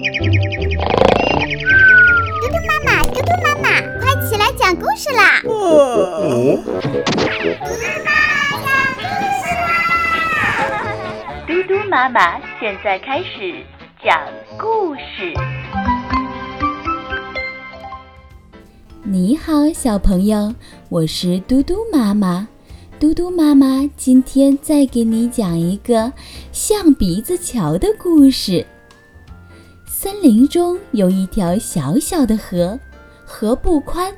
嘟嘟妈妈，嘟嘟妈妈，快起来讲故事啦！嘟嘟妈妈现在开始讲故事。你好，小朋友，我是嘟嘟妈妈。嘟嘟妈妈今天再给你讲一个象鼻子桥的故事。森林中有一条小小的河，河不宽，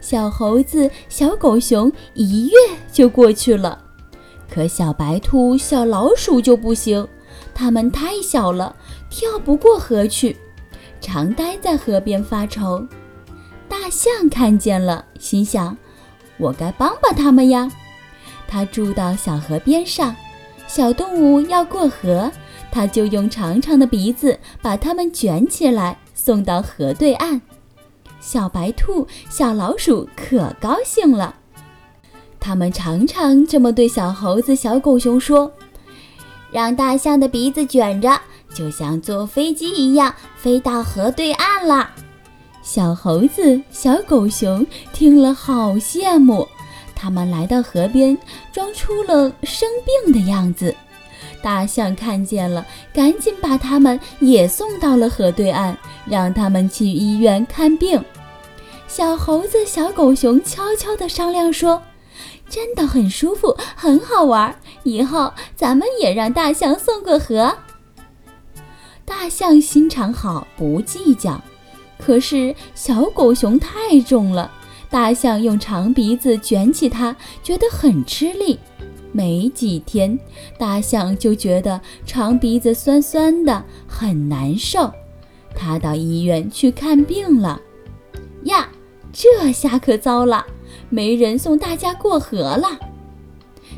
小猴子、小狗熊一跃就过去了。可小白兔、小老鼠就不行，它们太小了，跳不过河去，常待在河边发愁。大象看见了，心想：“我该帮帮它们呀。”它住到小河边上，小动物要过河，它就用长长的鼻子把它们卷起来，送到河对岸。小白兔、小老鼠可高兴了，它们常常这么对小猴子、小狗熊说：“让大象的鼻子卷着，就像坐飞机一样，飞到河对岸了。”小猴子、小狗熊听了好羡慕。他们来到河边，装出了生病的样子。大象看见了，赶紧把他们也送到了河对岸，让他们去医院看病。小猴子、小狗熊悄悄地商量说：“真的很舒服，很好玩，以后咱们也让大象送过河。”大象心肠好，不计较。可是小狗熊太重了。大象用长鼻子卷起它，觉得很吃力。没几天，大象就觉得长鼻子酸酸的，很难受。它到医院去看病了。呀，这下可糟了，没人送大家过河了。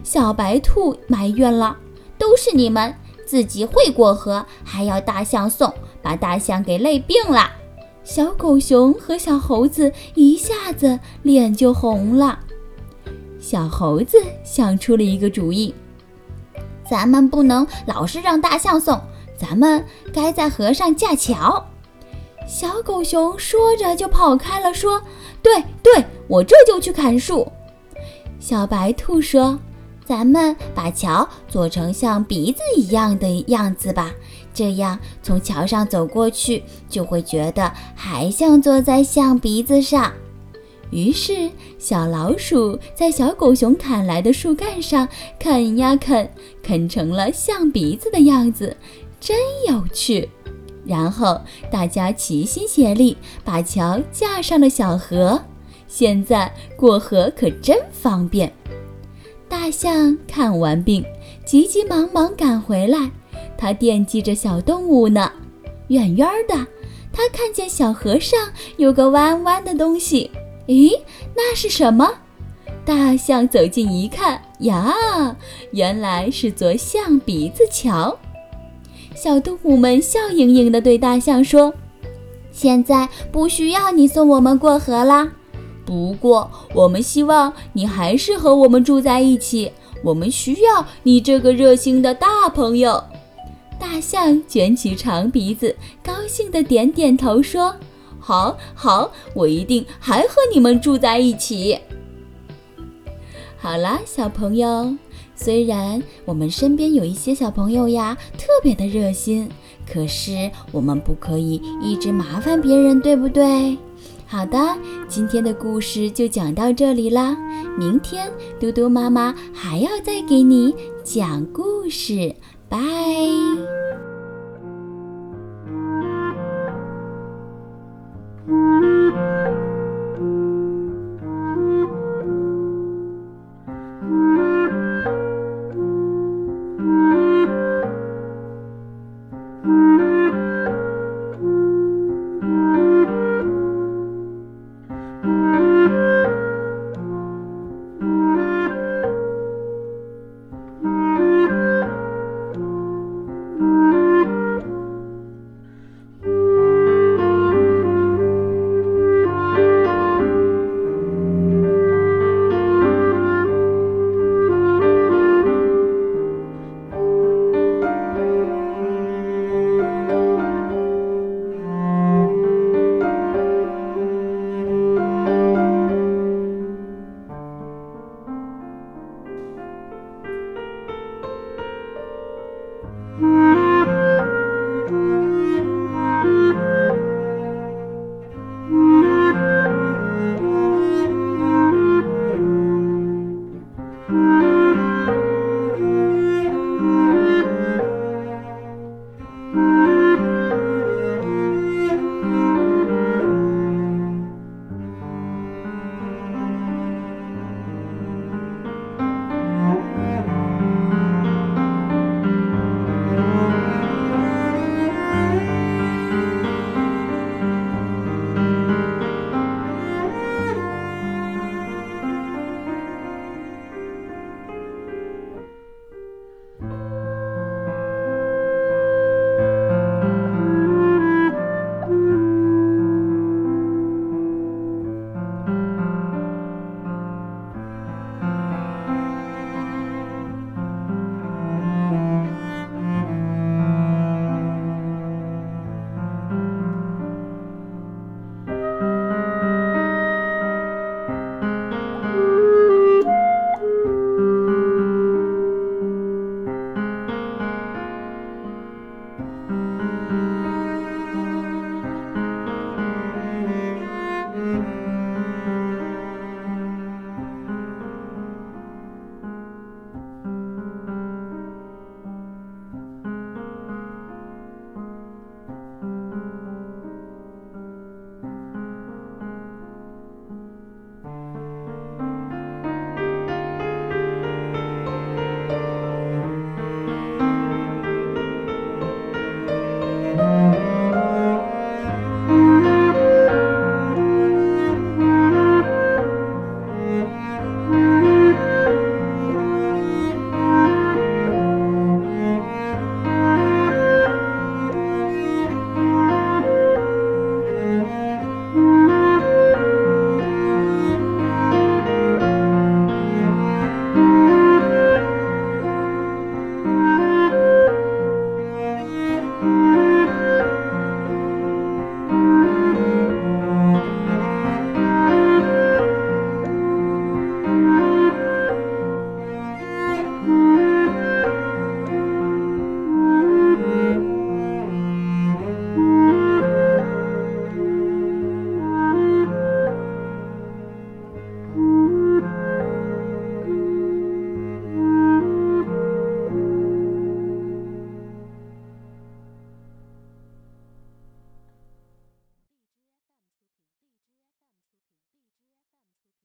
小白兔埋怨了：“都是你们自己会过河，还要大象送，把大象给累病了。”小狗熊和小猴子一下子脸就红了。小猴子想出了一个主意：“咱们不能老是让大象送，咱们该在河上架桥。”小狗熊说着就跑开了，说：“对对，我这就去砍树。”小白兔说。咱们把桥做成像鼻子一样的样子吧，这样从桥上走过去就会觉得还像坐在象鼻子上。于是，小老鼠在小狗熊砍来的树干上啃呀啃，啃成了象鼻子的样子，真有趣。然后大家齐心协力把桥架上了小河，现在过河可真方便。大象看完病，急急忙忙赶回来。它惦记着小动物呢。远远的，它看见小河上有个弯弯的东西。咦，那是什么？大象走近一看，呀，原来是座象鼻子桥。小动物们笑盈盈地对大象说：“现在不需要你送我们过河啦。”不过，我们希望你还是和我们住在一起。我们需要你这个热心的大朋友。大象卷起长鼻子，高兴地点点头，说：“好，好，我一定还和你们住在一起。”好啦，小朋友，虽然我们身边有一些小朋友呀，特别的热心，可是我们不可以一直麻烦别人，对不对？好的，今天的故事就讲到这里啦。明天嘟嘟妈妈还要再给你讲故事，拜。